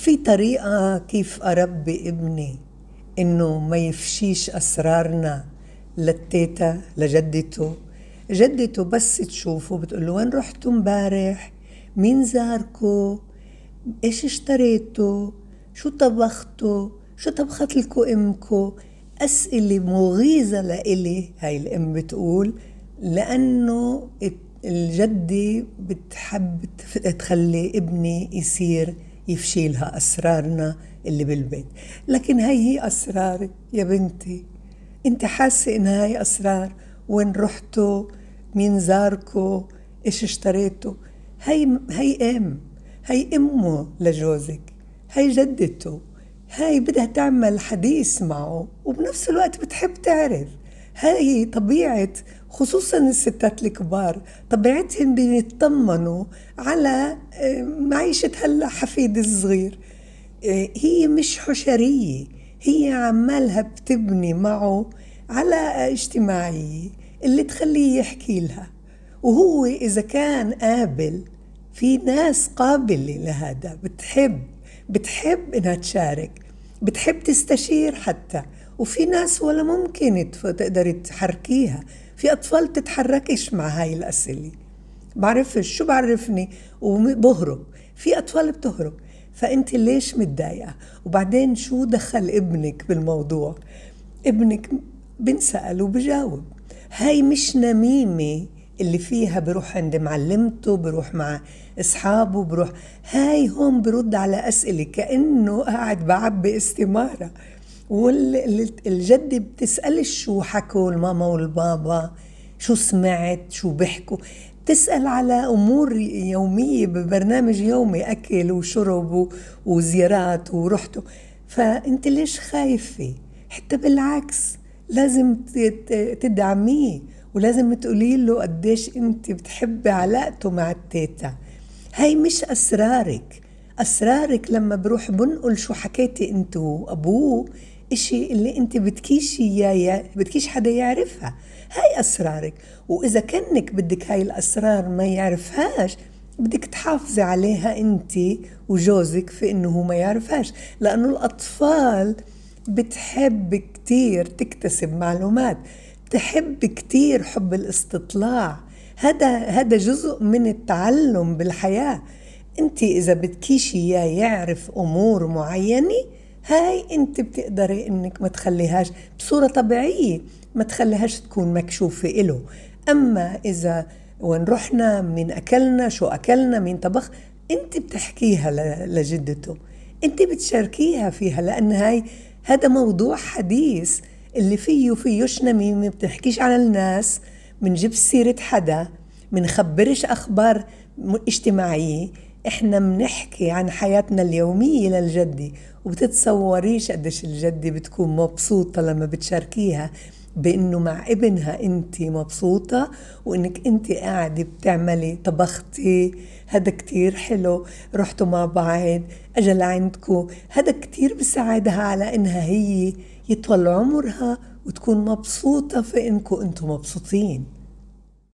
في طريقة كيف أربي ابني إنه ما يفشيش أسرارنا للتيتا لجدته. جدته بس تشوفه بتقول له وين رحتوا امبارح؟ مين زاركو؟ إيش اشتريتوا شو طبختوا شو طبخت لكم إمكو؟ أسئلة مغيظة لإلي هاي الأم بتقول لأنه الجدة بتحب تخلي ابني يصير يفشي لها أسرارنا اللي بالبيت. لكن هاي هي أسرار يا بنتي. انت حاسة إن هاي أسرار وين رحتوا مين زاركو؟ إيش اشتريتوا هاي هاي أم. هاي أمه لجوزك. هاي جدته. هاي بدها تعمل حديث معه وبنفس الوقت بتحب تعرف. هاي طبيعة خصوصا الستات الكبار طبيعتهم بيطمنوا على آه، معيشة هلا حفيد الصغير. آه، هي مش حشرية هي عمالها بتبني معه على اجتماعية اللي تخليه يحكي لها. وهو إذا كان قابل في ناس قابلة لهذا بتحب بتحب إنها تشارك بتحب تستشير حتى. وفي ناس ولا ممكن تقدري تحركيها. في أطفال تتحركش مع هاي الأسئلة. بعرفش شو بعرفني؟ وبهرب في أطفال بتهرب. فأنت ليش متضايقة؟ وبعدين شو دخل ابنك بالموضوع؟ ابنك بنسأل وبجاوب. هاي مش نميمة اللي فيها بروح عند معلمته بروح مع أصحابه بروح. هاي هون برد على أسئلة كأنه قاعد بعبي استمارة. والجدة بتسألش شو حكوا الماما والبابا؟ شو سمعت؟ شو بيحكوا؟ تسأل على أمور يومية ببرنامج يومي أكل وشرب وزيارات ورحتوا فأنت ليش خايفة؟ حتى بالعكس لازم تدعميه ولازم تقولي له قديش أنت بتحبي علاقته مع التيتا. هاي مش أسرارك. أسرارك لما بروح بنقل شو حكيتي أنت وأبوه إشي اللي أنت بدكيش إياه بدكيش حدا يعرفها. هاي أسرارك. وإذا كأنك بدك هاي الأسرار ما يعرفهاش بدك تحافظي عليها أنت وجوزك في إنه هو ما يعرفهاش. لأنه الأطفال بتحب كتير تكتسب معلومات. تحب كتير حب الاستطلاع. هذا هذا جزء من التعلم بالحياة. أنت إذا بدكيش إياه يعرف أمور معينة هاي انت بتقدري انك ما تخليهاش بصورة طبيعية ما تخليهاش تكون مكشوفة إله. أما إذا وين رحنا مين أكلنا شو أكلنا مين طبخ أنت بتحكيها لجدته. أنت بتشاركيها فيها لأن هاي هذا موضوع حديث اللي فيه فيهش نميمة بتحكيش على الناس. منجيب سيرة حدا منخبرش أخبار اجتماعية. إحنا منحكي عن حياتنا اليومية للجدي وبتتصوريش قديش الجدي بتكون مبسوطة لما بتشاركيها بإنه مع ابنها أنت مبسوطة وإنك أنت قاعدة بتعملي طبختي هذا كتير حلو رحتوا مع بعض اجى لعندكم هذا كتير بساعدها على إنها هي يطول عمرها وتكون مبسوطة في انكم أنتم مبسوطين.